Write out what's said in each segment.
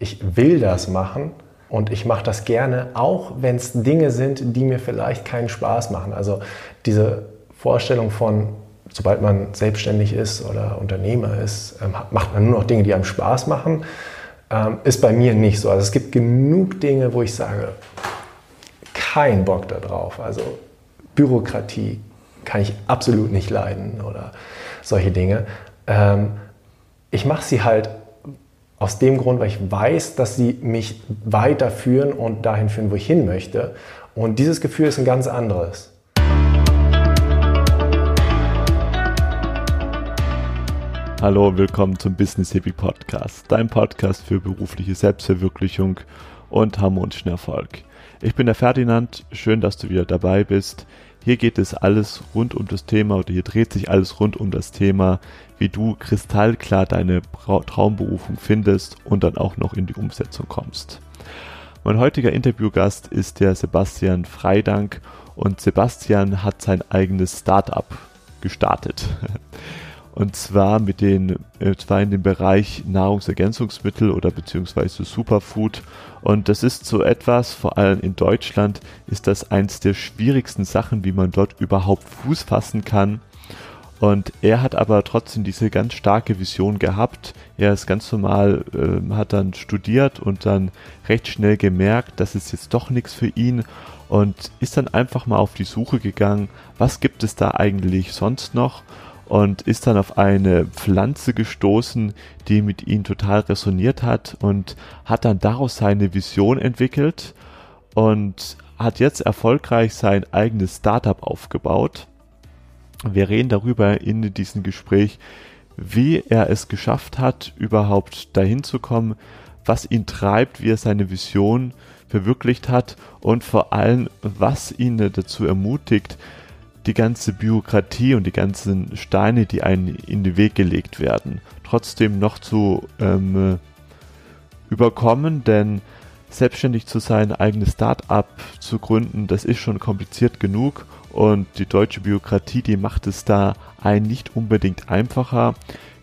Ich will das machen und ich mache das gerne, auch wenn es Dinge sind, die mir vielleicht keinen Spaß machen. Also diese Vorstellung von, sobald man selbstständig ist oder Unternehmer ist, ähm, macht man nur noch Dinge, die einem Spaß machen, ähm, ist bei mir nicht so. Also es gibt genug Dinge, wo ich sage, kein Bock darauf. Also Bürokratie kann ich absolut nicht leiden oder solche Dinge. Ähm, ich mache sie halt aus dem Grund, weil ich weiß, dass sie mich weiterführen und dahin führen, wo ich hin möchte. Und dieses Gefühl ist ein ganz anderes. Hallo und willkommen zum Business Hippie Podcast, dein Podcast für berufliche Selbstverwirklichung und harmonischen Erfolg. Ich bin der Ferdinand, schön, dass du wieder dabei bist. Hier geht es alles rund um das Thema oder hier dreht sich alles rund um das Thema, wie du kristallklar deine Traumberufung findest und dann auch noch in die Umsetzung kommst. Mein heutiger Interviewgast ist der Sebastian Freidank und Sebastian hat sein eigenes Startup gestartet. Und zwar mit den, äh, zwar in dem Bereich Nahrungsergänzungsmittel oder beziehungsweise Superfood. Und das ist so etwas, vor allem in Deutschland, ist das eins der schwierigsten Sachen, wie man dort überhaupt Fuß fassen kann. Und er hat aber trotzdem diese ganz starke Vision gehabt. Er ist ganz normal, äh, hat dann studiert und dann recht schnell gemerkt, das ist jetzt doch nichts für ihn und ist dann einfach mal auf die Suche gegangen, was gibt es da eigentlich sonst noch und ist dann auf eine Pflanze gestoßen, die mit ihm total resoniert hat und hat dann daraus seine Vision entwickelt und hat jetzt erfolgreich sein eigenes Startup aufgebaut. Wir reden darüber in diesem Gespräch, wie er es geschafft hat, überhaupt dahin zu kommen, was ihn treibt, wie er seine Vision verwirklicht hat und vor allem, was ihn dazu ermutigt, die ganze Bürokratie und die ganzen Steine, die einen in den Weg gelegt werden, trotzdem noch zu ähm, überkommen, denn selbstständig zu sein, ein eigenes Start-up zu gründen, das ist schon kompliziert genug. Und die deutsche Bürokratie, die macht es da ein nicht unbedingt einfacher.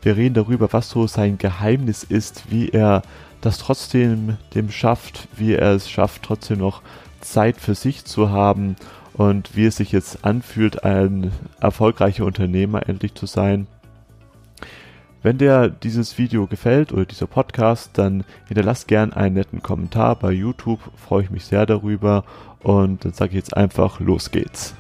Wir reden darüber, was so sein Geheimnis ist, wie er das trotzdem dem schafft, wie er es schafft, trotzdem noch Zeit für sich zu haben und wie es sich jetzt anfühlt, ein erfolgreicher Unternehmer endlich zu sein. Wenn dir dieses Video gefällt oder dieser Podcast, dann hinterlass gern einen netten Kommentar bei YouTube, freue ich mich sehr darüber und dann sage ich jetzt einfach, los geht's.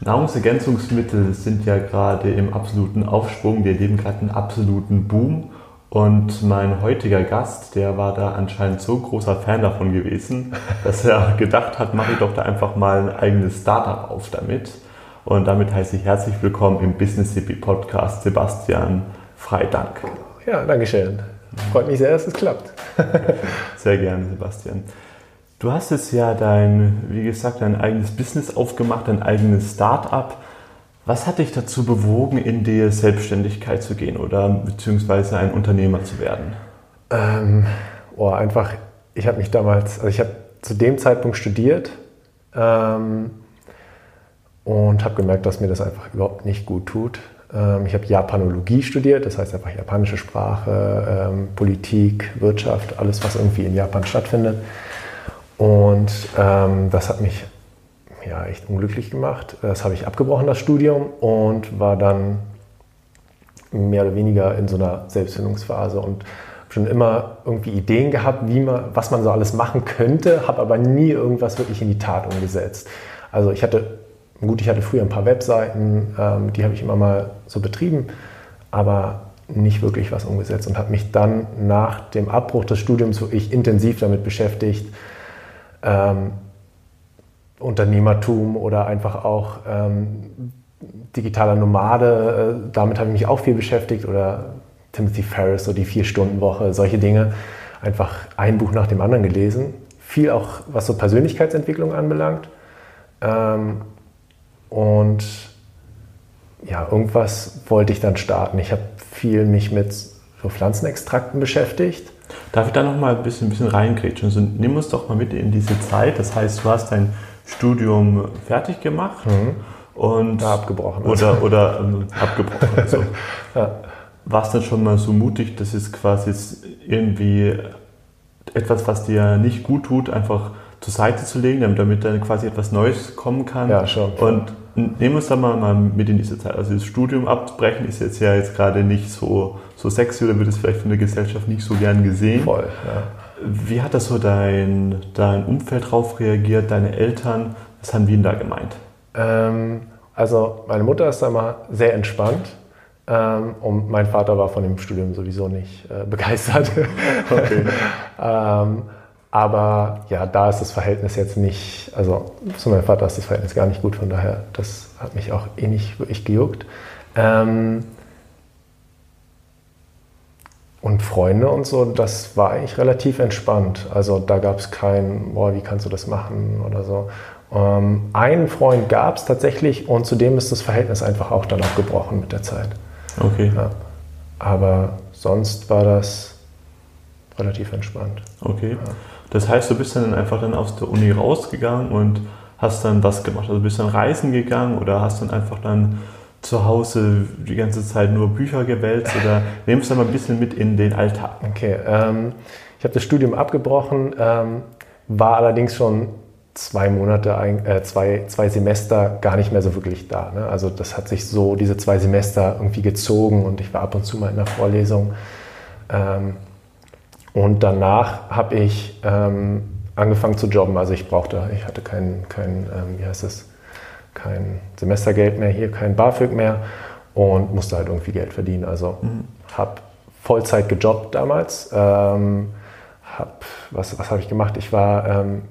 Nahrungsergänzungsmittel sind ja gerade im absoluten Aufschwung, wir erleben gerade einen absoluten Boom und mein heutiger Gast, der war da anscheinend so großer Fan davon gewesen, dass er gedacht hat, mache ich doch da einfach mal ein eigenes Startup auf damit. Und damit heiße ich herzlich willkommen im Business Hippie Podcast Sebastian Freidank. Ja, danke schön. Freut mich sehr, dass es klappt. sehr gerne, Sebastian. Du hast jetzt ja dein, wie gesagt, dein eigenes Business aufgemacht, dein eigenes Startup. Was hat dich dazu bewogen, in die Selbstständigkeit zu gehen oder beziehungsweise ein Unternehmer zu werden? Ähm, oh, einfach, ich habe mich damals, also ich habe zu dem Zeitpunkt studiert ähm, und habe gemerkt, dass mir das einfach überhaupt nicht gut tut. Ähm, ich habe Japanologie studiert, das heißt einfach japanische Sprache, ähm, Politik, Wirtschaft, alles, was irgendwie in Japan stattfindet. Und ähm, das hat mich ja, echt unglücklich gemacht. Das habe ich abgebrochen, das Studium, und war dann mehr oder weniger in so einer Selbstfindungsphase und schon immer irgendwie Ideen gehabt, wie man, was man so alles machen könnte, habe aber nie irgendwas wirklich in die Tat umgesetzt. Also ich hatte, gut, ich hatte früher ein paar Webseiten, ähm, die habe ich immer mal so betrieben, aber nicht wirklich was umgesetzt und habe mich dann nach dem Abbruch des Studiums wirklich intensiv damit beschäftigt, ähm, Unternehmertum oder einfach auch ähm, digitaler Nomade, äh, damit habe ich mich auch viel beschäftigt oder Timothy Ferris, so die Vier-Stunden-Woche, solche Dinge. Einfach ein Buch nach dem anderen gelesen. Viel auch, was so Persönlichkeitsentwicklung anbelangt. Ähm, und ja, irgendwas wollte ich dann starten. Ich habe viel mich mit so Pflanzenextrakten beschäftigt. Darf ich da noch mal ein bisschen, ein bisschen reingrätschen? Also, nimm uns doch mal mit in diese Zeit. Das heißt, du hast dein Studium fertig gemacht mhm. und da abgebrochen. Oder, oder ähm, abgebrochen. Also, ja. War es dann schon mal so mutig, dass es quasi irgendwie etwas, was dir nicht gut tut, einfach zur Seite zu legen, damit dann quasi etwas Neues kommen kann. Ja, schon. Und nehmen wir uns dann mal, mal mit in diese Zeit. Also das Studium abzubrechen ist jetzt ja jetzt gerade nicht so, so sexy oder wird es vielleicht von der Gesellschaft nicht so gern gesehen. Voll, ja. Wie hat das so dein, dein Umfeld darauf reagiert, deine Eltern? Was haben die denn da gemeint? Ähm, also meine Mutter ist da mal sehr entspannt ähm, und mein Vater war von dem Studium sowieso nicht äh, begeistert. Okay. ähm, aber ja, da ist das Verhältnis jetzt nicht, also zu meinem Vater ist das Verhältnis gar nicht gut, von daher, das hat mich auch eh nicht wirklich gejuckt. Ähm, und Freunde und so, das war eigentlich relativ entspannt. Also da gab es kein, boah, wie kannst du das machen oder so. Ähm, einen Freund gab es tatsächlich und zudem ist das Verhältnis einfach auch dann abgebrochen mit der Zeit. Okay. Ja. Aber sonst war das relativ entspannt. Okay. Ja. Das heißt, du bist dann einfach dann aus der Uni rausgegangen und hast dann was gemacht? Also bist dann reisen gegangen oder hast dann einfach dann zu Hause die ganze Zeit nur Bücher gewälzt oder nimmst du mal ein bisschen mit in den Alltag? Okay, ähm, ich habe das Studium abgebrochen, ähm, war allerdings schon zwei Monate, äh, zwei, zwei Semester gar nicht mehr so wirklich da. Ne? Also das hat sich so, diese zwei Semester irgendwie gezogen und ich war ab und zu mal in der Vorlesung. Ähm, und danach habe ich ähm, angefangen zu jobben. Also ich brauchte, ich hatte kein, kein ähm, wie heißt es, kein Semestergeld mehr hier, kein BAföG mehr und musste halt irgendwie Geld verdienen. Also mhm. habe Vollzeit gejobbt damals. Ähm, hab, was was habe ich gemacht? Ich war ähm,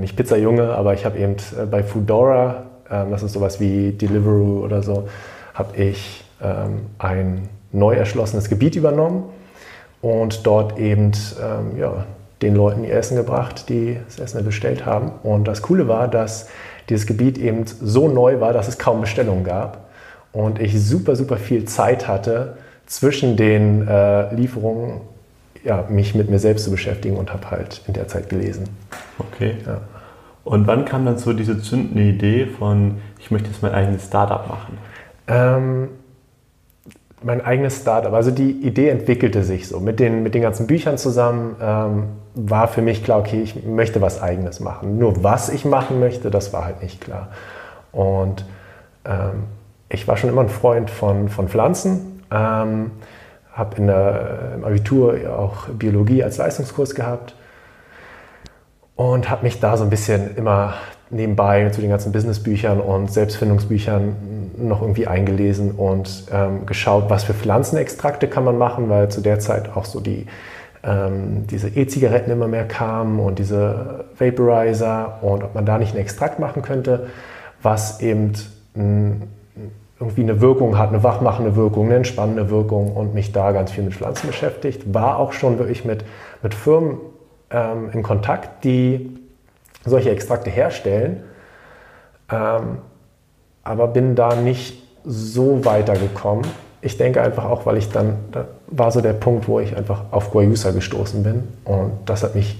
nicht Pizzajunge, aber ich habe eben äh, bei Foodora, ähm, das ist sowas wie Deliveroo oder so, habe ich ähm, ein neu erschlossenes Gebiet übernommen und dort eben ähm, ja, den Leuten ihr Essen gebracht, die das Essen bestellt haben. Und das Coole war, dass dieses Gebiet eben so neu war, dass es kaum Bestellungen gab und ich super, super viel Zeit hatte, zwischen den äh, Lieferungen ja, mich mit mir selbst zu beschäftigen und habe halt in der Zeit gelesen. Okay. Ja. Und wann kam dann so diese zündende Idee von, ich möchte jetzt mein eigenes Startup machen? Ähm, mein eigenes Startup. Also die Idee entwickelte sich so. Mit den, mit den ganzen Büchern zusammen ähm, war für mich klar, okay, ich möchte was Eigenes machen. Nur was ich machen möchte, das war halt nicht klar. Und ähm, ich war schon immer ein Freund von, von Pflanzen. Ähm, habe im Abitur auch Biologie als Leistungskurs gehabt und habe mich da so ein bisschen immer nebenbei zu den ganzen Businessbüchern und Selbstfindungsbüchern noch irgendwie eingelesen und ähm, geschaut, was für Pflanzenextrakte kann man machen, weil zu der Zeit auch so die, ähm, diese E-Zigaretten immer mehr kamen und diese Vaporizer und ob man da nicht einen Extrakt machen könnte, was eben irgendwie eine Wirkung hat, eine wachmachende Wirkung, eine entspannende Wirkung und mich da ganz viel mit Pflanzen beschäftigt. War auch schon wirklich mit, mit Firmen ähm, in Kontakt, die solche Extrakte herstellen, ähm, aber bin da nicht so weitergekommen. Ich denke einfach auch, weil ich dann, da war so der Punkt, wo ich einfach auf Guayusa gestoßen bin und das hat mich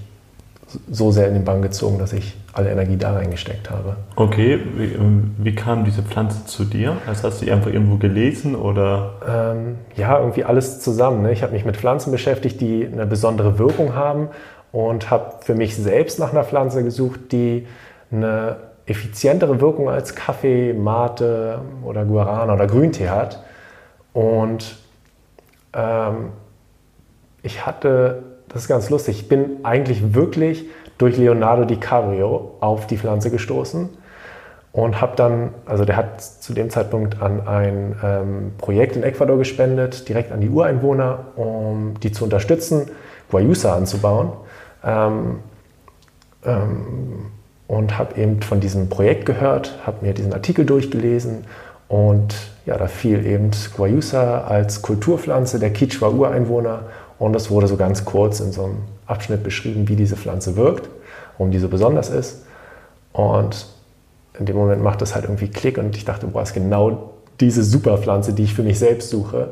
so sehr in den Bann gezogen, dass ich alle Energie da reingesteckt habe. Okay, wie, ähm, wie kam diese Pflanze zu dir? Also hast du die einfach irgendwo gelesen oder? Ähm, ja, irgendwie alles zusammen. Ne? Ich habe mich mit Pflanzen beschäftigt, die eine besondere Wirkung haben und habe für mich selbst nach einer Pflanze gesucht, die eine effizientere Wirkung als Kaffee, Mate oder Guarana oder Grüntee hat. Und ähm, ich hatte, das ist ganz lustig, ich bin eigentlich wirklich durch Leonardo DiCaprio auf die Pflanze gestoßen und habe dann, also der hat zu dem Zeitpunkt an ein ähm, Projekt in Ecuador gespendet, direkt an die Ureinwohner, um die zu unterstützen, Guayusa anzubauen. Ähm, ähm, und habe eben von diesem Projekt gehört, habe mir diesen Artikel durchgelesen und ja, da fiel eben Guayusa als Kulturpflanze der Quichua-Ureinwohner und es wurde so ganz kurz in so einem Abschnitt beschrieben, wie diese Pflanze wirkt, warum die so besonders ist. Und in dem Moment macht das halt irgendwie Klick und ich dachte, boah, ist genau diese Superpflanze, die ich für mich selbst suche.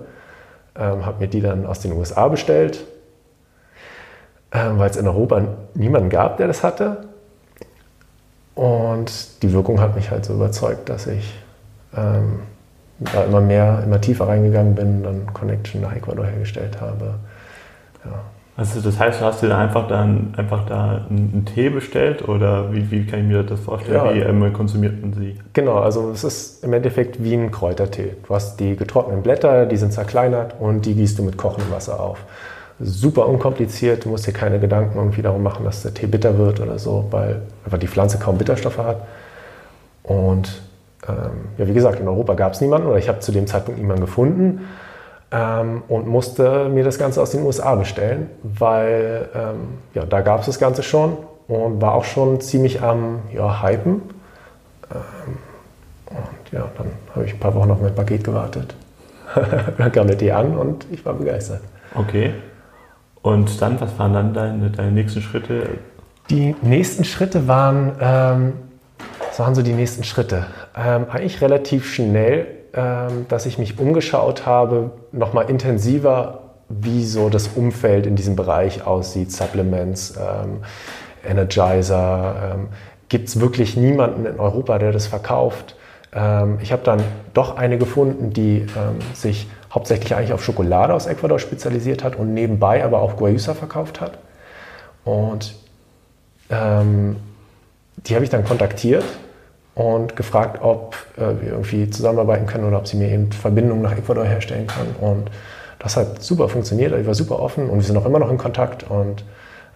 Ähm, habe mir die dann aus den USA bestellt, weil es in Europa niemanden gab, der das hatte. Und die Wirkung hat mich halt so überzeugt, dass ich ähm, da immer mehr, immer tiefer reingegangen bin, dann Connection nach Ecuador hergestellt habe. Ja. Also das heißt, du hast dir da einfach dann einfach da einen Tee bestellt oder wie, wie kann ich mir das vorstellen? Ja. Wie ähm, konsumierten sie? Genau, also es ist im Endeffekt wie ein Kräutertee. Du hast die getrockneten Blätter, die sind zerkleinert und die gießt du mit kochendem Wasser auf. Super unkompliziert, du musst dir keine Gedanken irgendwie darum machen, dass der Tee bitter wird oder so, weil einfach die Pflanze kaum Bitterstoffe hat. Und ähm, ja, wie gesagt, in Europa gab es niemanden oder ich habe zu dem Zeitpunkt niemanden gefunden ähm, und musste mir das Ganze aus den USA bestellen, weil ähm, ja, da gab es das Ganze schon und war auch schon ziemlich am ja, Hypen. Ähm, und ja, dann habe ich ein paar Wochen auf mein Paket gewartet. dann kam der Tee an und ich war begeistert. Okay. Und dann, was waren dann deine, deine nächsten Schritte? Die nächsten Schritte waren, ähm, was waren so die nächsten Schritte? Ähm, eigentlich relativ schnell ähm, dass ich mich umgeschaut habe, nochmal intensiver, wie so das Umfeld in diesem Bereich aussieht, Supplements, ähm, Energizer. Ähm, Gibt es wirklich niemanden in Europa, der das verkauft? Ähm, ich habe dann doch eine gefunden, die ähm, sich hauptsächlich eigentlich auf Schokolade aus Ecuador spezialisiert hat und nebenbei aber auch Guayusa verkauft hat. Und ähm, die habe ich dann kontaktiert und gefragt, ob äh, wir irgendwie zusammenarbeiten können oder ob sie mir eben Verbindungen nach Ecuador herstellen kann. Und das hat super funktioniert. Ich war super offen und wir sind auch immer noch in Kontakt und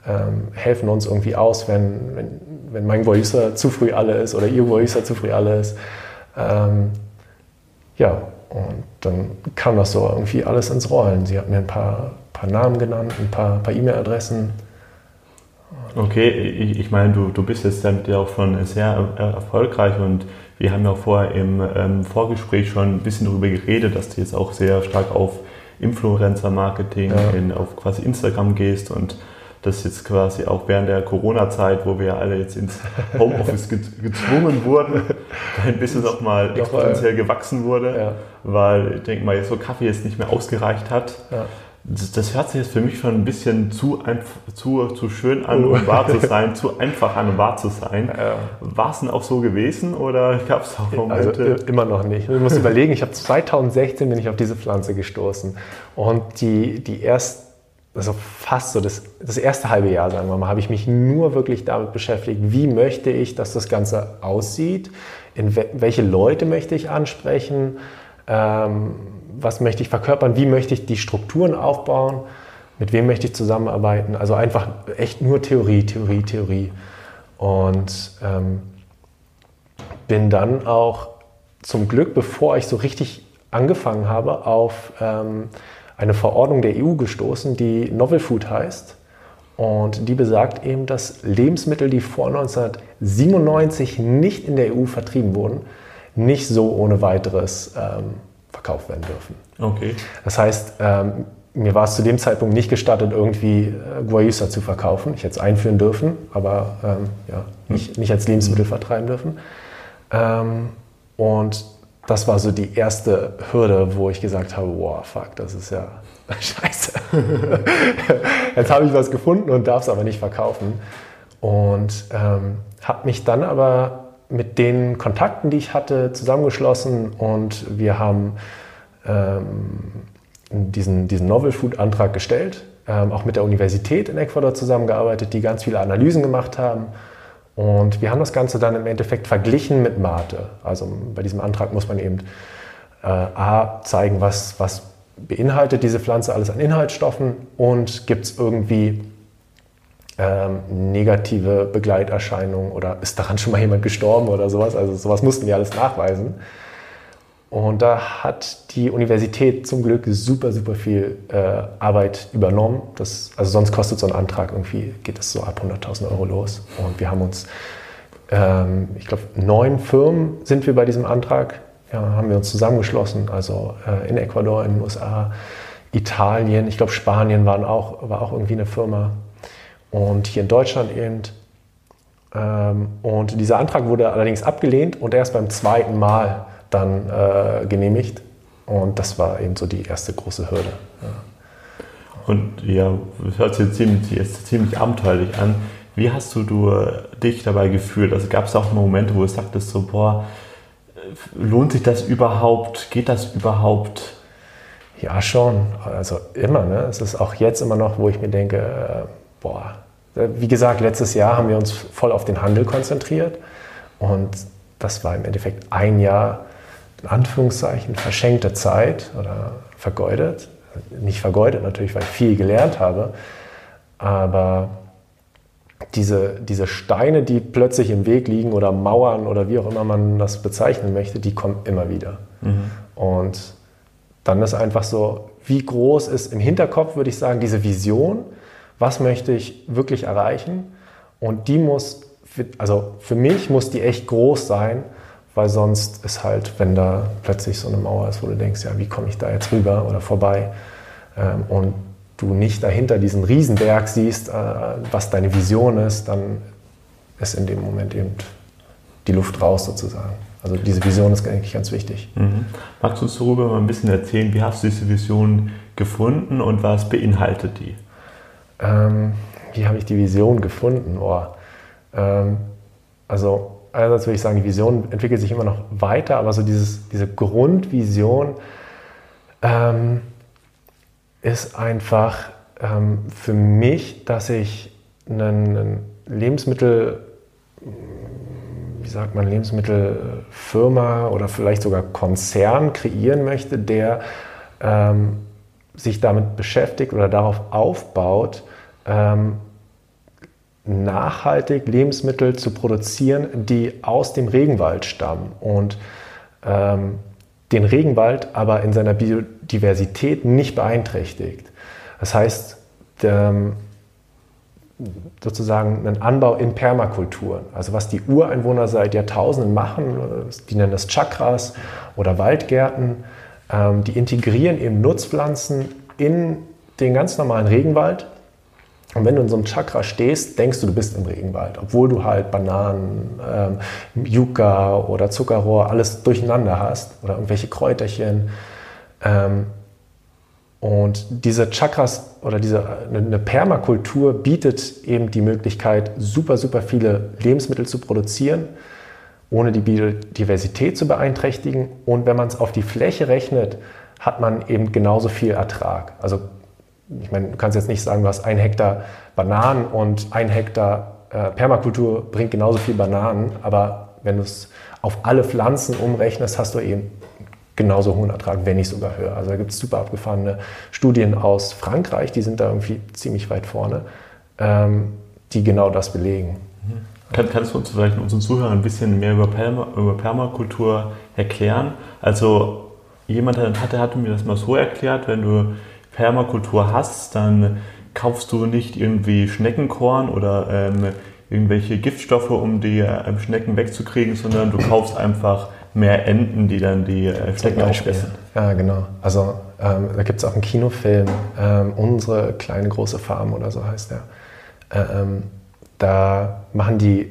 ähm, helfen uns irgendwie aus, wenn, wenn, wenn mein Voicer zu früh alle ist oder ihr Voicer zu früh alle ist. Ähm, ja, und dann kam das so irgendwie alles ins Rollen. Sie hat mir ein paar, paar Namen genannt, ein paar, paar E-Mail-Adressen Okay, ich, ich meine, du, du bist jetzt damit ja auch schon sehr erfolgreich und wir haben ja vorher im ähm, Vorgespräch schon ein bisschen darüber geredet, dass du jetzt auch sehr stark auf Influencer-Marketing, ja. auf quasi Instagram gehst und das jetzt quasi auch während der Corona-Zeit, wo wir alle jetzt ins Homeoffice gezwungen wurden, ein bisschen nochmal exponentiell gewachsen wurde, ja. weil ich denke mal, so Kaffee jetzt nicht mehr ausgereicht hat. Ja das, das, hört sich jetzt für mich schon ein bisschen zu, zu, zu schön an, um wahr zu sein, zu einfach an, um wahr zu sein. Ja. War es denn auch so gewesen oder gab es auch Momente? Also, immer noch nicht. Ich muss überlegen, ich habe 2016 bin ich auf diese Pflanze gestoßen und die, die erst, also fast so das, das erste halbe Jahr, sagen wir mal, habe ich mich nur wirklich damit beschäftigt, wie möchte ich, dass das Ganze aussieht, in welche Leute möchte ich ansprechen, ähm, was möchte ich verkörpern, wie möchte ich die Strukturen aufbauen, mit wem möchte ich zusammenarbeiten. Also einfach echt nur Theorie, Theorie, Theorie. Und ähm, bin dann auch zum Glück, bevor ich so richtig angefangen habe, auf ähm, eine Verordnung der EU gestoßen, die Novel Food heißt. Und die besagt eben, dass Lebensmittel, die vor 1997 nicht in der EU vertrieben wurden, nicht so ohne weiteres ähm, verkauft werden dürfen. Okay. Das heißt, ähm, mir war es zu dem Zeitpunkt nicht gestattet, irgendwie äh, Guayusa zu verkaufen. Ich hätte es einführen dürfen, aber ähm, ja, nicht, nicht als Lebensmittel vertreiben dürfen. Ähm, und das war so die erste Hürde, wo ich gesagt habe, wow, fuck, das ist ja scheiße. Jetzt habe ich was gefunden und darf es aber nicht verkaufen. Und ähm, habe mich dann aber mit den Kontakten, die ich hatte, zusammengeschlossen und wir haben ähm, diesen, diesen Novel Food Antrag gestellt, ähm, auch mit der Universität in Ecuador zusammengearbeitet, die ganz viele Analysen gemacht haben. Und wir haben das Ganze dann im Endeffekt verglichen mit Mate. Also bei diesem Antrag muss man eben äh, A zeigen, was, was beinhaltet diese Pflanze alles an Inhaltsstoffen und gibt es irgendwie ähm, negative Begleiterscheinungen oder ist daran schon mal jemand gestorben oder sowas. Also sowas mussten wir alles nachweisen. Und da hat die Universität zum Glück super, super viel äh, Arbeit übernommen. Das, also sonst kostet so ein Antrag irgendwie, geht es so ab 100.000 Euro los. Und wir haben uns, ähm, ich glaube, neun Firmen sind wir bei diesem Antrag, ja, haben wir uns zusammengeschlossen, also äh, in Ecuador, in den USA, Italien, ich glaube Spanien waren auch, war auch irgendwie eine Firma und hier in Deutschland eben. Ähm, und dieser Antrag wurde allerdings abgelehnt und erst beim zweiten Mal dann äh, genehmigt. Und das war eben so die erste große Hürde. Ja. Und ja, das hört sich ziemlich, ziemlich abenteuerlich an. Wie hast du, du dich dabei gefühlt? Also gab es auch Momente, wo du sagtest so, boah, lohnt sich das überhaupt? Geht das überhaupt? Ja, schon. Also immer. Ne? Es ist auch jetzt immer noch, wo ich mir denke, äh, boah, wie gesagt, letztes Jahr haben wir uns voll auf den Handel konzentriert und das war im Endeffekt ein Jahr, in Anführungszeichen, verschenkte Zeit oder vergeudet. Nicht vergeudet natürlich, weil ich viel gelernt habe, aber diese, diese Steine, die plötzlich im Weg liegen oder Mauern oder wie auch immer man das bezeichnen möchte, die kommen immer wieder. Mhm. Und dann ist einfach so, wie groß ist im Hinterkopf, würde ich sagen, diese Vision, was möchte ich wirklich erreichen? Und die muss, also für mich muss die echt groß sein, weil sonst ist halt, wenn da plötzlich so eine Mauer ist, wo du denkst, ja, wie komme ich da jetzt rüber oder vorbei? Ähm, und du nicht dahinter diesen Riesenberg siehst, äh, was deine Vision ist, dann ist in dem Moment eben die Luft raus sozusagen. Also diese Vision ist eigentlich ganz wichtig. Mhm. Magst du uns darüber mal ein bisschen erzählen, wie hast du diese Vision gefunden und was beinhaltet die? Ähm, wie habe ich die Vision gefunden? Oh, ähm, also einerseits würde ich sagen, die Vision entwickelt sich immer noch weiter, aber so dieses, diese Grundvision ähm, ist einfach ähm, für mich, dass ich einen, Lebensmittel, wie sagt man, Lebensmittelfirma oder vielleicht sogar Konzern kreieren möchte, der ähm, sich damit beschäftigt oder darauf aufbaut, ähm, nachhaltig Lebensmittel zu produzieren, die aus dem Regenwald stammen. Und ähm, den Regenwald aber in seiner Biodiversität nicht beeinträchtigt. Das heißt, der, sozusagen ein Anbau in Permakulturen. Also was die Ureinwohner seit Jahrtausenden machen, die nennen das Chakras oder Waldgärten, ähm, die integrieren eben Nutzpflanzen in den ganz normalen Regenwald und wenn du in so einem Chakra stehst, denkst du, du bist im Regenwald, obwohl du halt Bananen, ähm, Yucca oder Zuckerrohr alles durcheinander hast oder irgendwelche Kräuterchen. Ähm, und diese Chakras oder diese, eine Permakultur bietet eben die Möglichkeit, super, super viele Lebensmittel zu produzieren, ohne die Biodiversität zu beeinträchtigen. Und wenn man es auf die Fläche rechnet, hat man eben genauso viel Ertrag. Also ich meine, du kannst jetzt nicht sagen, du hast ein Hektar Bananen und ein Hektar äh, Permakultur bringt genauso viel Bananen, aber wenn du es auf alle Pflanzen umrechnest, hast du eben genauso hohen Ertrag, wenn nicht sogar höher. Also da gibt es super abgefahrene Studien aus Frankreich, die sind da irgendwie ziemlich weit vorne, ähm, die genau das belegen. Kann, kannst du uns vielleicht unseren Zuhörern ein bisschen mehr über, Perma, über Permakultur erklären? Also jemand hatte, hatte mir das mal so erklärt, wenn du Permakultur hast, dann kaufst du nicht irgendwie Schneckenkorn oder ähm, irgendwelche Giftstoffe, um die äh, Schnecken wegzukriegen, sondern du kaufst einfach mehr Enten, die dann die äh, Schnecken aufessen. Ja, genau. Also ähm, da gibt es auch einen Kinofilm, ähm, Unsere kleine große Farm oder so heißt der. Ähm, da machen die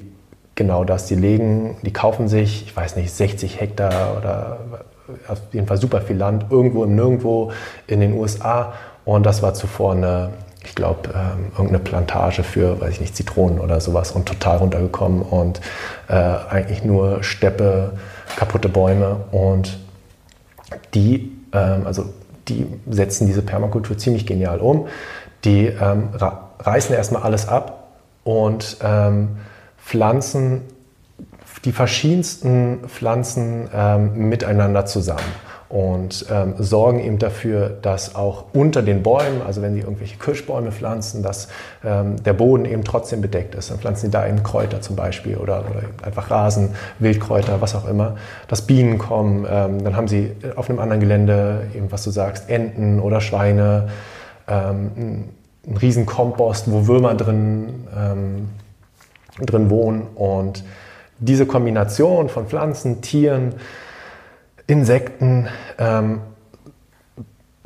genau das. Die legen, die kaufen sich, ich weiß nicht, 60 Hektar oder auf jeden Fall super viel Land, irgendwo im Nirgendwo in den USA. Und das war zuvor eine, ich glaube, ähm, irgendeine Plantage für, weiß ich nicht, Zitronen oder sowas und total runtergekommen und äh, eigentlich nur Steppe, kaputte Bäume. Und die, ähm, also die setzen diese Permakultur ziemlich genial um. Die ähm, reißen erstmal alles ab und ähm, pflanzen die verschiedensten Pflanzen ähm, miteinander zusammen und ähm, sorgen eben dafür, dass auch unter den Bäumen, also wenn sie irgendwelche Kirschbäume pflanzen, dass ähm, der Boden eben trotzdem bedeckt ist. Dann pflanzen sie da eben Kräuter zum Beispiel oder, oder einfach Rasen, Wildkräuter, was auch immer, dass Bienen kommen. Ähm, dann haben sie auf einem anderen Gelände eben, was du sagst, Enten oder Schweine, ähm, einen riesen Kompost, wo Würmer drin, ähm, drin wohnen und diese Kombination von Pflanzen, Tieren, Insekten ähm,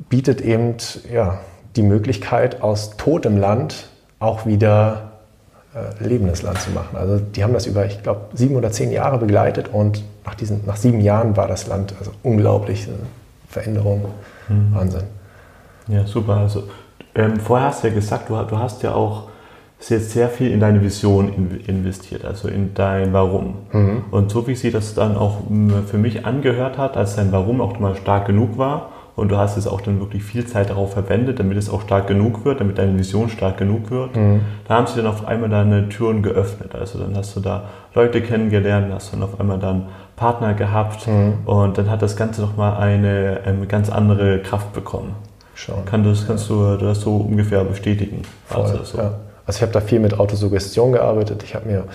bietet eben ja, die Möglichkeit, aus totem Land auch wieder äh, lebendes Land zu machen. Also die haben das über, ich glaube, sieben oder zehn Jahre begleitet und nach, diesen, nach sieben Jahren war das Land also unglaublich Veränderung, mhm. Wahnsinn. Ja, super. Also ähm, vorher hast du ja gesagt, du, du hast ja auch ist jetzt sehr viel in deine Vision investiert, also in dein Warum. Mhm. Und so wie sie das dann auch für mich angehört hat, als dein Warum auch mal stark genug war und du hast es auch dann wirklich viel Zeit darauf verwendet, damit es auch stark genug wird, damit deine Vision stark genug wird. Mhm. Da haben sie dann auf einmal deine Türen geöffnet. Also dann hast du da Leute kennengelernt, hast dann auf einmal dann Partner gehabt mhm. und dann hat das Ganze nochmal eine, eine ganz andere Kraft bekommen. Schon. Kann das, kannst du das so ungefähr bestätigen? Voll, also, so. ja. Also ich habe da viel mit Autosuggestion gearbeitet. Ich habe mir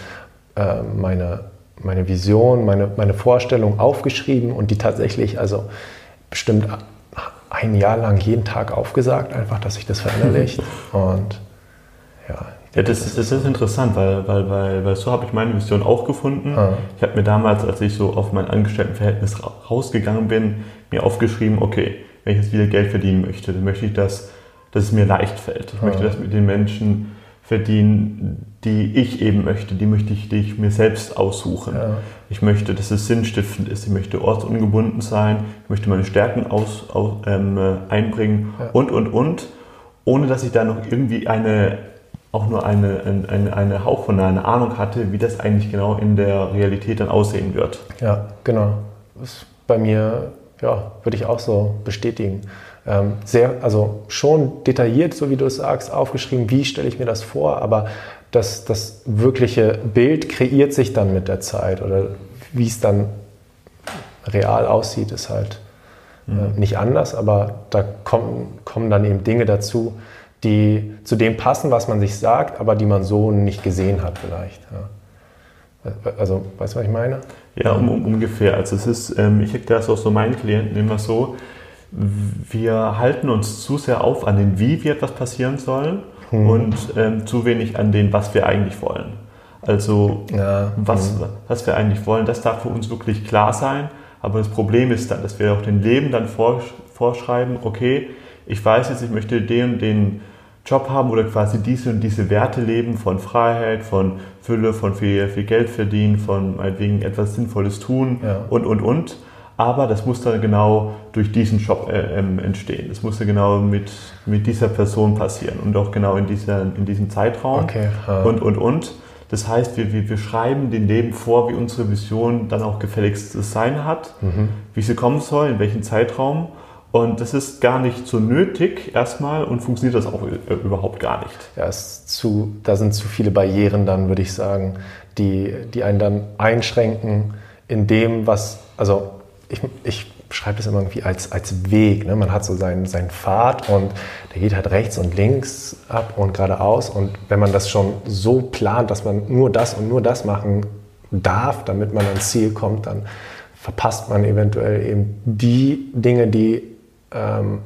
äh, meine, meine Vision, meine, meine Vorstellung aufgeschrieben und die tatsächlich, also bestimmt ein Jahr lang jeden Tag aufgesagt, einfach, dass sich das verinnerlicht. Und ja. Ja, das ist, das ist interessant, weil, weil, weil, weil so habe ich meine Vision auch gefunden. Ah. Ich habe mir damals, als ich so auf mein Angestelltenverhältnis rausgegangen bin, mir aufgeschrieben, okay, wenn ich jetzt wieder Geld verdienen möchte, dann möchte ich, dass, dass es mir leicht fällt. Ich ah. möchte das mit den Menschen verdienen, die ich eben möchte, die möchte ich, die ich mir selbst aussuchen. Ja. Ich möchte, dass es sinnstiftend ist, ich möchte ortsungebunden sein, ich möchte meine Stärken aus, aus ähm, einbringen ja. und, und, und, ohne dass ich da noch irgendwie eine, auch nur eine, eine, eine Hauch von einer Ahnung hatte, wie das eigentlich genau in der Realität dann aussehen wird. Ja, genau. Das ist bei mir, ja, würde ich auch so bestätigen sehr, also schon detailliert, so wie du es sagst, aufgeschrieben, wie stelle ich mir das vor, aber das, das wirkliche Bild kreiert sich dann mit der Zeit oder wie es dann real aussieht, ist halt äh, mhm. nicht anders, aber da kommen, kommen dann eben Dinge dazu, die zu dem passen, was man sich sagt, aber die man so nicht gesehen hat vielleicht. Ja. Also, weißt du, was ich meine? Ja, um, um, ungefähr. Also es ist, ähm, ich erkläre das auch so meinen Klienten immer so, wir halten uns zu sehr auf an den Wie wie etwas passieren soll hm. und ähm, zu wenig an den, was wir eigentlich wollen. Also ja. was, hm. was wir eigentlich wollen, das darf für uns wirklich klar sein. Aber das Problem ist dann, dass wir auch dem Leben dann vorschreiben, okay, ich weiß jetzt, ich möchte den und den Job haben oder quasi diese und diese Werte leben von Freiheit, von Fülle, von viel, viel Geld verdienen, von meinetwegen etwas Sinnvolles tun ja. und, und, und aber das muss dann genau durch diesen Job äh, ähm, entstehen. Das musste genau mit, mit dieser Person passieren und auch genau in, dieser, in diesem Zeitraum okay. und, und, und. Das heißt, wir, wir, wir schreiben den Leben vor, wie unsere Vision dann auch gefälligst sein hat, mhm. wie sie kommen soll, in welchem Zeitraum. Und das ist gar nicht so nötig erstmal und funktioniert das auch äh, überhaupt gar nicht. Ja, zu, da sind zu viele Barrieren dann, würde ich sagen, die, die einen dann einschränken in dem, was, also ich, ich beschreibe das immer irgendwie als, als Weg. Ne? Man hat so seinen, seinen Pfad und der geht halt rechts und links ab und geradeaus. Und wenn man das schon so plant, dass man nur das und nur das machen darf, damit man ans Ziel kommt, dann verpasst man eventuell eben die Dinge, die ähm,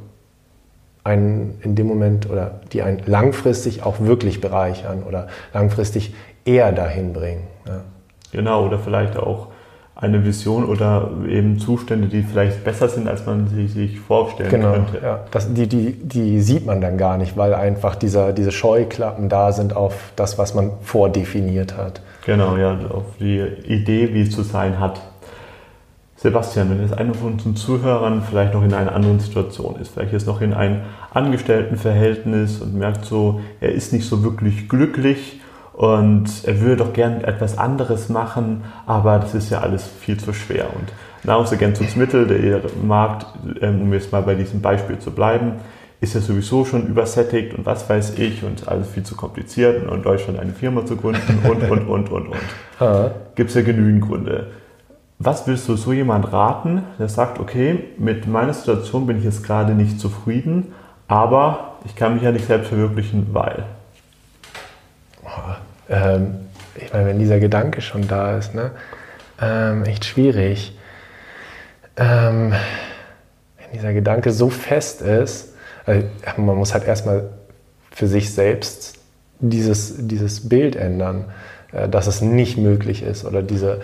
einen in dem Moment oder die einen langfristig auch wirklich bereichern oder langfristig eher dahin bringen. Ja. Genau, oder vielleicht auch eine Vision oder eben Zustände, die vielleicht besser sind, als man sie sich vorstellen genau, könnte. Ja. Das, die, die, die sieht man dann gar nicht, weil einfach dieser, diese Scheuklappen da sind auf das, was man vordefiniert hat. Genau, ja, auf die Idee, wie es zu sein hat. Sebastian, wenn jetzt einer von unseren Zuhörern vielleicht noch in einer anderen Situation ist, vielleicht ist noch in einem Angestelltenverhältnis und merkt so, er ist nicht so wirklich glücklich und er würde doch gern etwas anderes machen, aber das ist ja alles viel zu schwer. Und Nahrungsergänzungsmittel, der Markt, ähm, um jetzt mal bei diesem Beispiel zu bleiben, ist ja sowieso schon übersättigt und was weiß ich und alles viel zu kompliziert und in Deutschland eine Firma zu gründen und, und, und, und, und. Gibt es ja genügend Gründe. Was willst du so jemand raten, der sagt, okay, mit meiner Situation bin ich jetzt gerade nicht zufrieden, aber ich kann mich ja nicht selbst verwirklichen, weil? Ähm, ich meine, wenn dieser Gedanke schon da ist, ne, ähm, echt schwierig. Ähm, wenn dieser Gedanke so fest ist, also man muss halt erstmal für sich selbst dieses, dieses Bild ändern, äh, dass es nicht möglich ist oder diese,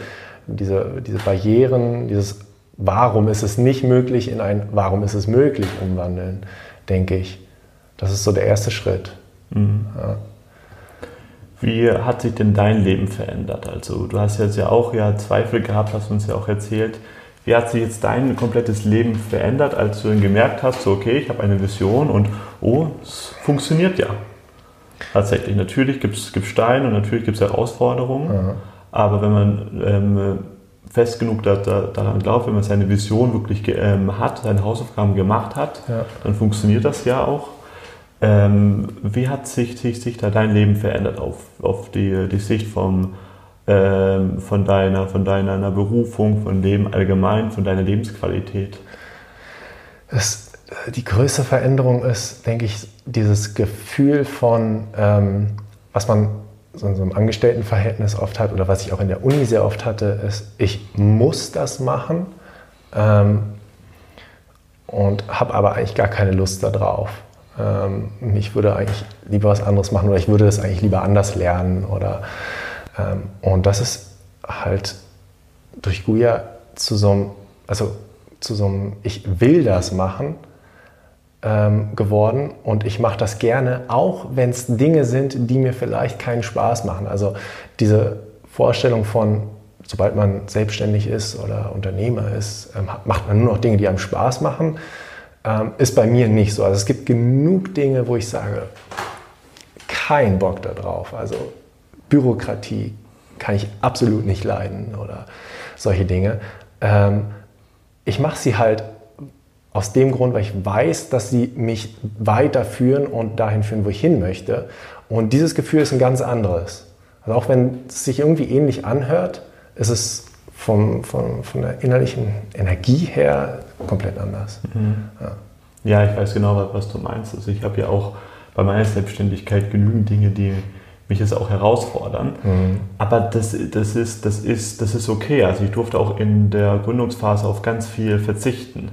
diese, diese Barrieren, dieses Warum ist es nicht möglich in ein Warum ist es möglich umwandeln, denke ich. Das ist so der erste Schritt. Mhm. Ja. Wie hat sich denn dein Leben verändert? Also du hast jetzt ja auch ja Zweifel gehabt, hast uns ja auch erzählt. Wie hat sich jetzt dein komplettes Leben verändert, als du dann gemerkt hast, so okay, ich habe eine Vision und oh, es funktioniert ja. Tatsächlich, natürlich gibt es Steine und natürlich gibt es Herausforderungen, mhm. aber wenn man ähm, fest genug da, da, daran glaubt, wenn man seine Vision wirklich ähm, hat, seine Hausaufgaben gemacht hat, ja. dann funktioniert das ja auch. Ähm, wie hat sich, sich, sich da dein Leben verändert auf, auf die, die Sicht vom, ähm, von, deiner, von deiner Berufung, von Leben allgemein, von deiner Lebensqualität? Es, die größte Veränderung ist, denke ich, dieses Gefühl von, ähm, was man so in so einem Angestelltenverhältnis oft hat oder was ich auch in der Uni sehr oft hatte, ist, ich muss das machen ähm, und habe aber eigentlich gar keine Lust darauf. Ähm, ich würde eigentlich lieber was anderes machen oder ich würde das eigentlich lieber anders lernen. Oder, ähm, und das ist halt durch Guya zu so einem, also zu so einem, ich will das machen, ähm, geworden und ich mache das gerne, auch wenn es Dinge sind, die mir vielleicht keinen Spaß machen. Also diese Vorstellung von, sobald man selbstständig ist oder Unternehmer ist, ähm, macht man nur noch Dinge, die einem Spaß machen, ähm, ist bei mir nicht so. Also es gibt genug Dinge, wo ich sage, kein Bock darauf. Also Bürokratie kann ich absolut nicht leiden oder solche Dinge. Ähm, ich mache sie halt aus dem Grund, weil ich weiß, dass sie mich weiterführen und dahin führen, wo ich hin möchte. Und dieses Gefühl ist ein ganz anderes. Also auch wenn es sich irgendwie ähnlich anhört, ist es vom, vom, von der innerlichen Energie her komplett anders. Mhm. Ja. ja. ich weiß genau, was, du meinst. Also ich habe ja auch bei meiner Selbstständigkeit genügend Dinge, die mich jetzt auch herausfordern. Mhm. Aber das, das, ist, das, ist, das ist okay. Also ich durfte auch in der Gründungsphase auf ganz viel verzichten.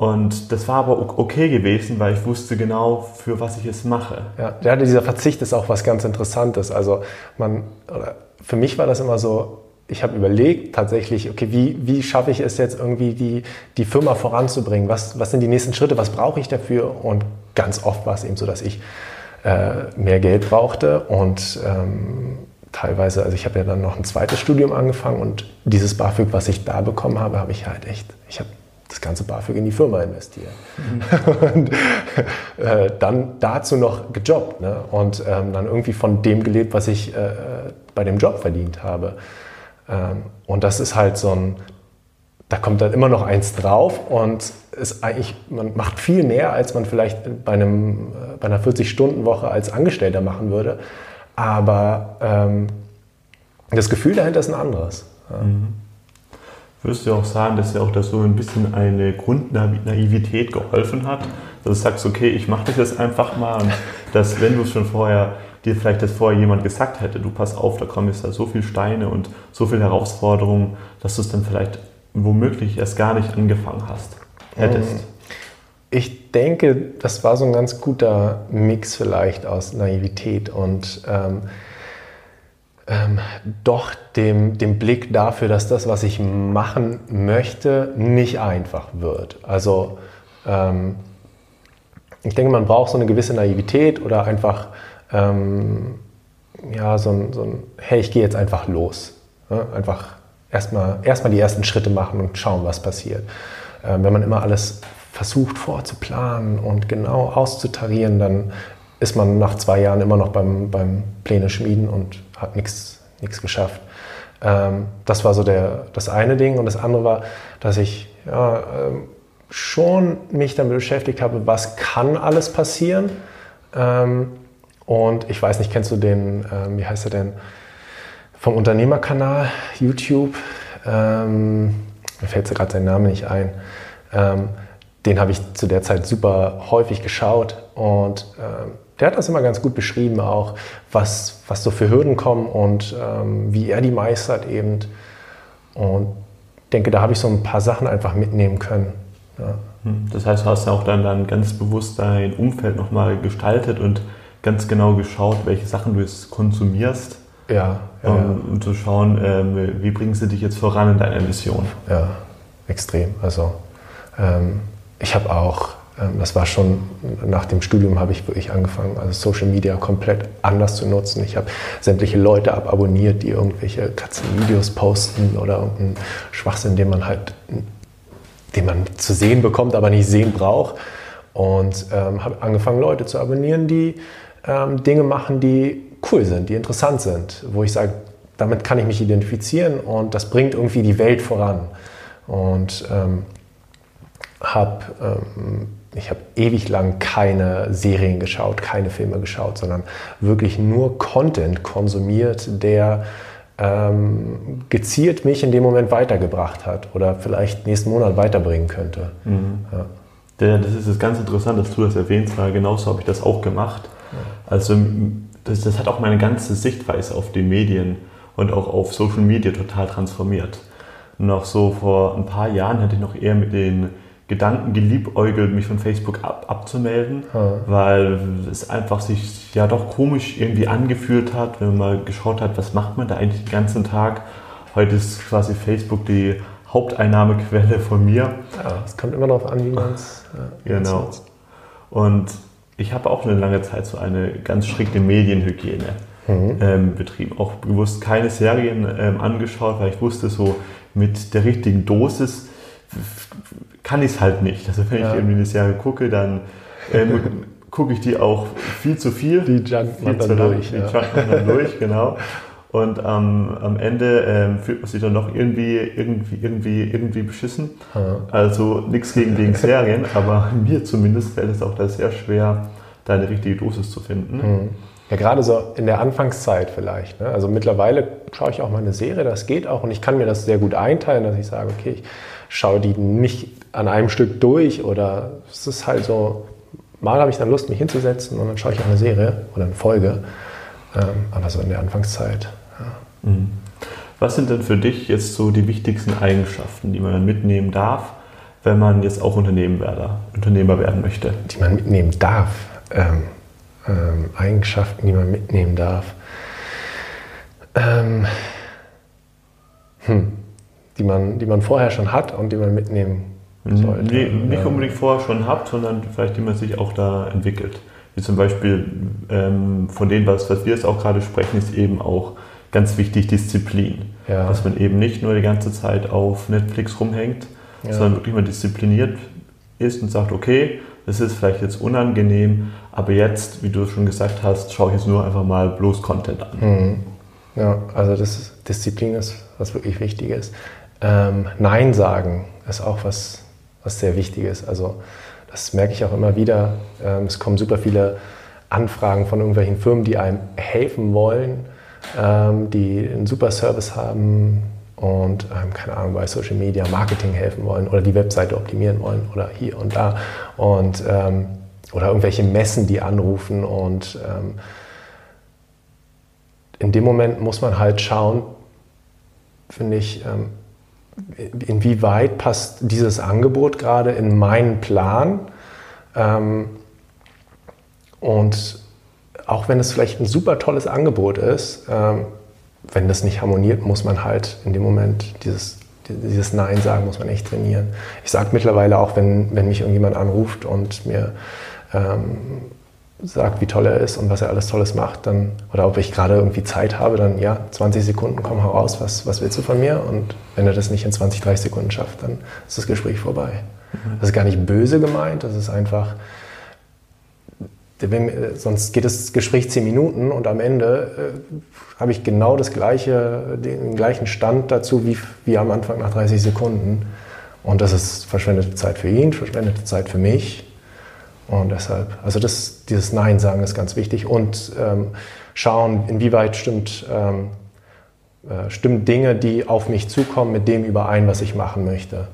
Und das war aber okay gewesen, weil ich wusste genau, für was ich es mache. Ja, ja dieser Verzicht ist auch was ganz Interessantes. Also man, für mich war das immer so, ich habe überlegt tatsächlich, okay, wie, wie schaffe ich es jetzt irgendwie, die, die Firma voranzubringen? Was, was sind die nächsten Schritte? Was brauche ich dafür? Und ganz oft war es eben so, dass ich äh, mehr Geld brauchte und ähm, teilweise, also ich habe ja dann noch ein zweites Studium angefangen und dieses BAföG, was ich da bekommen habe, habe ich halt echt, ich habe das ganze BAföG in die Firma investiert. Mhm. und äh, dann dazu noch gejobbt ne? und ähm, dann irgendwie von dem gelebt, was ich äh, bei dem Job verdient habe. Ähm, und das ist halt so ein, da kommt dann immer noch eins drauf und ist eigentlich, man macht viel mehr, als man vielleicht bei, einem, äh, bei einer 40-Stunden-Woche als Angestellter machen würde. Aber ähm, das Gefühl dahinter ist ein anderes. Ja. Mhm. Würdest du auch sagen, dass dir auch das so ein bisschen eine Grundnaivität geholfen hat? Dass du sagst, okay, ich mache das jetzt einfach mal und dass, wenn du es schon vorher, dir vielleicht das vorher jemand gesagt hätte, du pass auf, da kommen jetzt da so viele Steine und so viele Herausforderungen, dass du es dann vielleicht womöglich erst gar nicht angefangen hast, hättest. Mm. Ich denke, das war so ein ganz guter Mix vielleicht aus Naivität und ähm, ähm, doch dem, dem Blick dafür, dass das, was ich machen möchte, nicht einfach wird. Also ähm, ich denke, man braucht so eine gewisse Naivität oder einfach ähm, ja, so ein, so ein, hey, ich gehe jetzt einfach los. Ja, einfach erstmal erst die ersten Schritte machen und schauen, was passiert. Ähm, wenn man immer alles versucht vorzuplanen und genau auszutarieren, dann ist man nach zwei Jahren immer noch beim, beim Pläne schmieden und hat nichts geschafft. Ähm, das war so der, das eine Ding. Und das andere war, dass ich ja, ähm, schon mich damit beschäftigt habe, was kann alles passieren. Ähm, und ich weiß nicht, kennst du den, ähm, wie heißt er denn, vom Unternehmerkanal YouTube? Ähm, mir fällt gerade sein Name nicht ein. Ähm, den habe ich zu der Zeit super häufig geschaut und der hat das immer ganz gut beschrieben, auch was, was so für Hürden kommen und ähm, wie er die meistert eben. Und denke, da habe ich so ein paar Sachen einfach mitnehmen können. Ja. Hm, das heißt, du hast ja auch dann, dann ganz bewusst dein Umfeld nochmal gestaltet und ganz genau geschaut, welche Sachen du jetzt konsumierst. Ja, ja, um, ja. um zu schauen, ähm, wie bringst du dich jetzt voran in deiner Mission. Ja, extrem. Also ähm, ich habe auch ähm, das war schon nach dem Studium habe ich wirklich angefangen, also Social Media komplett anders zu nutzen. Ich habe sämtliche Leute ababonniert, die irgendwelche Katzenvideos posten oder irgendeinen Schwachsinn, den man halt, den man zu sehen bekommt, aber nicht sehen braucht. Und ähm, habe angefangen, Leute zu abonnieren, die ähm, Dinge machen, die cool sind, die interessant sind, wo ich sage, damit kann ich mich identifizieren und das bringt irgendwie die Welt voran. Und ähm, habe ähm, ich habe ewig lang keine Serien geschaut, keine Filme geschaut, sondern wirklich nur Content konsumiert, der ähm, gezielt mich in dem Moment weitergebracht hat oder vielleicht nächsten Monat weiterbringen könnte. Mhm. Ja. Das ist ganz interessant, dass du das erwähnst, weil genauso habe ich das auch gemacht. Also das, das hat auch meine ganze Sichtweise auf die Medien und auch auf Social Media total transformiert. Noch so vor ein paar Jahren hatte ich noch eher mit den Gedanken geliebäugelt, mich von Facebook ab, abzumelden, ja. weil es einfach sich ja doch komisch irgendwie angefühlt hat, wenn man mal geschaut hat, was macht man da eigentlich den ganzen Tag. Heute ist quasi Facebook die Haupteinnahmequelle von mir. Ja, es kommt immer darauf an, wie man es ja, Genau. Und ich habe auch eine lange Zeit so eine ganz strikte Medienhygiene mhm. ähm, betrieben. Auch bewusst keine Serien ähm, angeschaut, weil ich wusste, so mit der richtigen Dosis kann ich es halt nicht. Also wenn ja. ich irgendwie eine Serie gucke, dann ähm, gucke ich die auch viel zu viel. Die junkt man dann durch. Die ja. junkt man dann durch, genau. Und ähm, am Ende ähm, fühlt man sich dann noch irgendwie, irgendwie, irgendwie, irgendwie beschissen. Ja. Also nichts gegen den Serien, aber mir zumindest fällt es auch da sehr schwer, da eine richtige Dosis zu finden. Mhm. Ja, gerade so in der Anfangszeit vielleicht. Ne? Also mittlerweile schaue ich auch mal eine Serie, das geht auch und ich kann mir das sehr gut einteilen, dass ich sage, okay, ich schaue die nicht an einem Stück durch oder es ist halt so, mal habe ich dann Lust, mich hinzusetzen und dann schaue ich auch eine Serie oder eine Folge, ähm, aber so in der Anfangszeit. Mhm. Was sind denn für dich jetzt so die wichtigsten Eigenschaften, die man dann mitnehmen darf, wenn man jetzt auch Unternehmer, Unternehmer werden möchte? Die man mitnehmen darf. Ähm, ähm, Eigenschaften, die man mitnehmen darf. Ähm, hm, die, man, die man vorher schon hat und die man mitnehmen sollte. Nee, nicht unbedingt vorher schon habt, sondern vielleicht die man sich auch da entwickelt. Wie zum Beispiel ähm, von dem, was, was wir jetzt auch gerade sprechen, ist eben auch ganz wichtig Disziplin. Ja. Dass man eben nicht nur die ganze Zeit auf Netflix rumhängt, ja. sondern wirklich mal diszipliniert ist und sagt, okay, das ist vielleicht jetzt unangenehm, aber jetzt, wie du schon gesagt hast, schaue ich jetzt nur einfach mal bloß Content an. Mhm. Ja, also das Disziplin ist was wirklich Wichtiges. Ähm, Nein sagen ist auch was was sehr wichtig ist. Also das merke ich auch immer wieder. Ähm, es kommen super viele Anfragen von irgendwelchen Firmen, die einem helfen wollen, ähm, die einen super Service haben und, ähm, keine Ahnung, bei Social Media Marketing helfen wollen oder die Webseite optimieren wollen oder hier und da. Und, oder irgendwelche Messen, die anrufen. Und in dem Moment muss man halt schauen, finde ich, inwieweit passt dieses Angebot gerade in meinen Plan? Ähm, und auch wenn es vielleicht ein super tolles Angebot ist, ähm, wenn das nicht harmoniert, muss man halt in dem Moment dieses, dieses Nein sagen, muss man echt trainieren. Ich sage mittlerweile auch, wenn, wenn mich irgendjemand anruft und mir ähm, sagt, wie toll er ist und was er alles Tolles macht, dann, oder ob ich gerade irgendwie Zeit habe, dann ja, 20 Sekunden, komm heraus, was, was willst du von mir? Und wenn er das nicht in 20, 30 Sekunden schafft, dann ist das Gespräch vorbei. Mhm. Das ist gar nicht böse gemeint, das ist einfach, sonst geht das Gespräch 10 Minuten und am Ende äh, habe ich genau das gleiche, den gleichen Stand dazu wie, wie am Anfang nach 30 Sekunden. Und das ist verschwendete Zeit für ihn, verschwendete Zeit für mich. Und deshalb, also das, dieses Nein sagen ist ganz wichtig und ähm, schauen, inwieweit stimmt, ähm, äh, stimmen Dinge, die auf mich zukommen, mit dem überein, was ich machen möchte.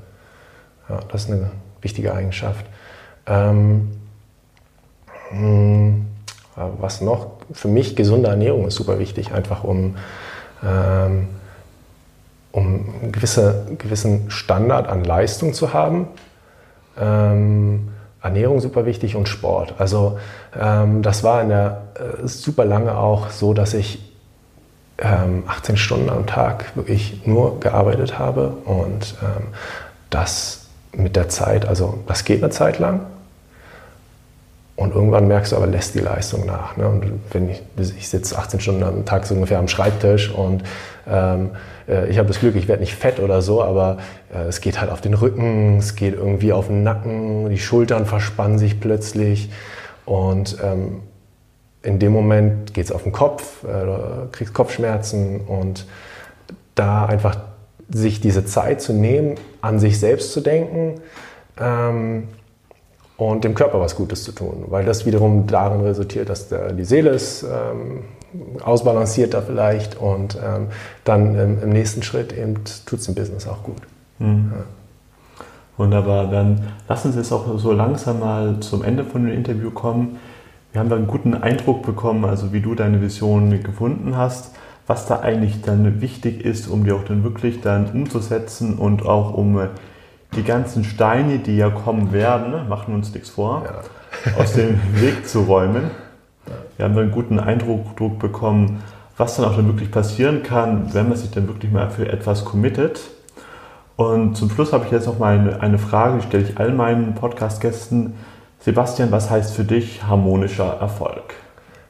Ja, das ist eine wichtige Eigenschaft. Ähm, hm, was noch? Für mich gesunde Ernährung ist super wichtig, einfach um, ähm, um einen gewisse, gewissen Standard an Leistung zu haben. Ähm, Ernährung super wichtig und Sport. Also ähm, das war in der äh, super lange auch so, dass ich ähm, 18 Stunden am Tag wirklich nur gearbeitet habe und ähm, das mit der Zeit, also das geht eine Zeit lang und irgendwann merkst du aber, lässt die Leistung nach. Ne? Und wenn ich, ich sitze 18 Stunden am Tag so ungefähr am Schreibtisch und ähm, äh, ich habe das Glück, ich werde nicht fett oder so, aber äh, es geht halt auf den Rücken, es geht irgendwie auf den Nacken, die Schultern verspannen sich plötzlich. Und ähm, in dem Moment geht es auf den Kopf, äh, kriegst Kopfschmerzen und da einfach sich diese Zeit zu nehmen, an sich selbst zu denken ähm, und dem Körper was Gutes zu tun, weil das wiederum darin resultiert, dass der, die Seele ist ähm, ausbalancierter vielleicht und ähm, dann im, im, nächsten Schritt eben tut es dem Business auch gut. Mhm. Ja. Wunderbar, dann lass uns jetzt auch so langsam mal zum Ende von dem Interview kommen. Wir haben da einen guten Eindruck bekommen, also wie du deine Vision gefunden hast, was da eigentlich dann wichtig ist, um die auch dann wirklich dann umzusetzen und auch um äh, die ganzen Steine, die ja kommen werden, ne, machen uns nichts vor, ja. aus dem Weg zu räumen. Wir haben einen guten Eindruck bekommen, was dann auch dann wirklich passieren kann, wenn man sich dann wirklich mal für etwas committet. Und zum Schluss habe ich jetzt noch mal eine, eine Frage, die stelle ich all meinen Podcast-Gästen. Sebastian, was heißt für dich harmonischer Erfolg?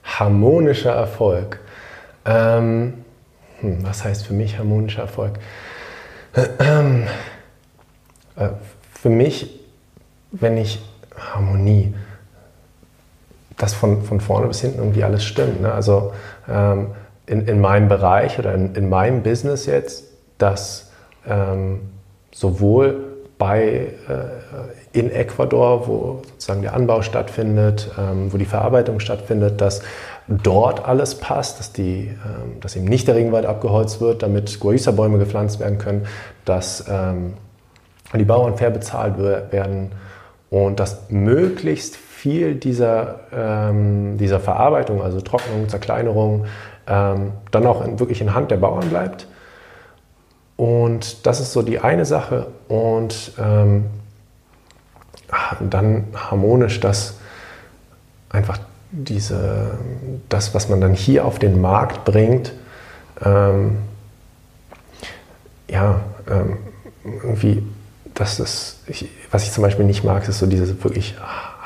Harmonischer Erfolg. Ähm, hm, was heißt für mich harmonischer Erfolg? Für mich, wenn ich Harmonie, dass von, von vorne bis hinten irgendwie alles stimmt. Ne? Also ähm, in, in meinem Bereich oder in, in meinem Business jetzt, dass ähm, sowohl bei, äh, in Ecuador, wo sozusagen der Anbau stattfindet, ähm, wo die Verarbeitung stattfindet, dass dort alles passt, dass, die, ähm, dass eben nicht der Regenwald abgeholzt wird, damit Guayusa-Bäume gepflanzt werden können, dass ähm, die Bauern fair bezahlt werden und dass möglichst viel dieser, ähm, dieser Verarbeitung, also Trocknung, Zerkleinerung, ähm, dann auch in, wirklich in Hand der Bauern bleibt. Und das ist so die eine Sache. Und ähm, dann harmonisch, dass einfach diese, das, was man dann hier auf den Markt bringt, ähm, ja, ähm, irgendwie, das ist, ich, was ich zum Beispiel nicht mag, ist so diese wirklich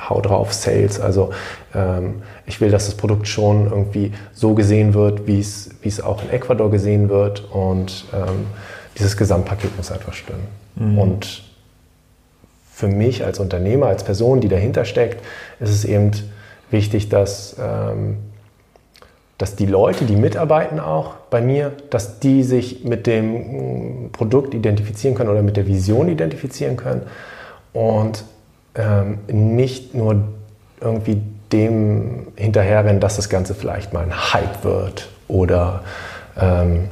Hau drauf Sales. Also ähm, ich will, dass das Produkt schon irgendwie so gesehen wird, wie es, wie es auch in Ecuador gesehen wird und ähm, dieses Gesamtpaket muss einfach stimmen. Mhm. Und für mich als Unternehmer, als Person, die dahinter steckt, ist es eben wichtig, dass, ähm, dass die Leute, die mitarbeiten auch bei mir, dass die sich mit dem mm, Produkt identifizieren können oder mit der Vision identifizieren können und ähm, nicht nur irgendwie dem hinterherrennen, dass das Ganze vielleicht mal ein Hype wird oder ähm,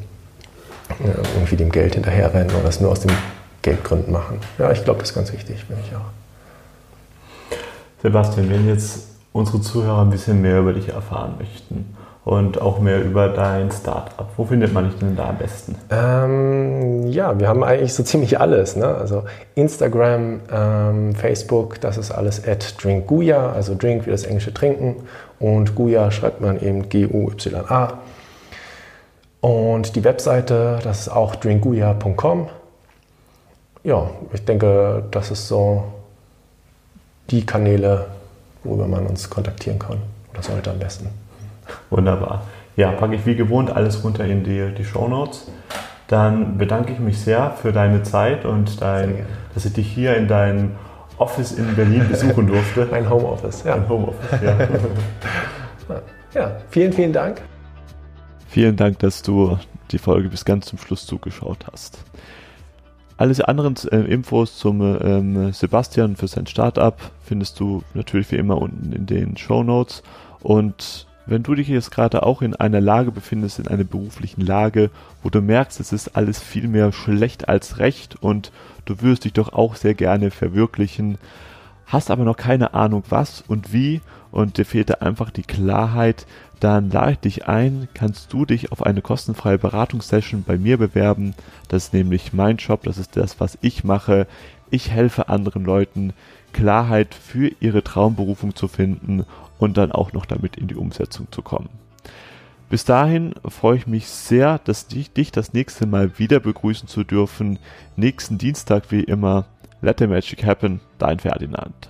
irgendwie dem Geld hinterherrennen oder es nur aus den Geldgründen machen. Ja, ich glaube, das ist ganz wichtig für mich auch. Sebastian, wenn jetzt unsere Zuhörer ein bisschen mehr über dich erfahren möchten und auch mehr über dein Startup, wo findet man dich denn da am besten? Ähm, ja, wir haben eigentlich so ziemlich alles. Ne? Also Instagram, ähm, Facebook, das ist alles at drinkguya, also Drink wie das englische Trinken und Guya schreibt man eben G-U-Y-A. Und die Webseite, das ist auch drinkguya.com. Ja, ich denke, das ist so die Kanäle, worüber man uns kontaktieren kann. Oder sollte am besten. Wunderbar. Ja, packe ich wie gewohnt alles runter in die, die Show Notes. Dann bedanke ich mich sehr für deine Zeit und dein, dass ich dich hier in deinem Office in Berlin besuchen durfte. Ein Homeoffice, ja. Ein Homeoffice, ja. ja, vielen, vielen Dank. Vielen Dank, dass du die Folge bis ganz zum Schluss zugeschaut hast. Alle anderen äh, Infos zum ähm, Sebastian für sein Startup findest du natürlich wie immer unten in den Show Notes. Und wenn du dich jetzt gerade auch in einer Lage befindest, in einer beruflichen Lage, wo du merkst, es ist alles viel mehr schlecht als recht und du würdest dich doch auch sehr gerne verwirklichen, hast aber noch keine Ahnung was und wie und dir fehlt da einfach die Klarheit, dann lade ich dich ein, kannst du dich auf eine kostenfreie Beratungssession bei mir bewerben. Das ist nämlich mein Job, das ist das, was ich mache. Ich helfe anderen Leuten, Klarheit für ihre Traumberufung zu finden und dann auch noch damit in die Umsetzung zu kommen. Bis dahin freue ich mich sehr, dass ich dich das nächste Mal wieder begrüßen zu dürfen. Nächsten Dienstag wie immer. Let the Magic Happen, dein Ferdinand.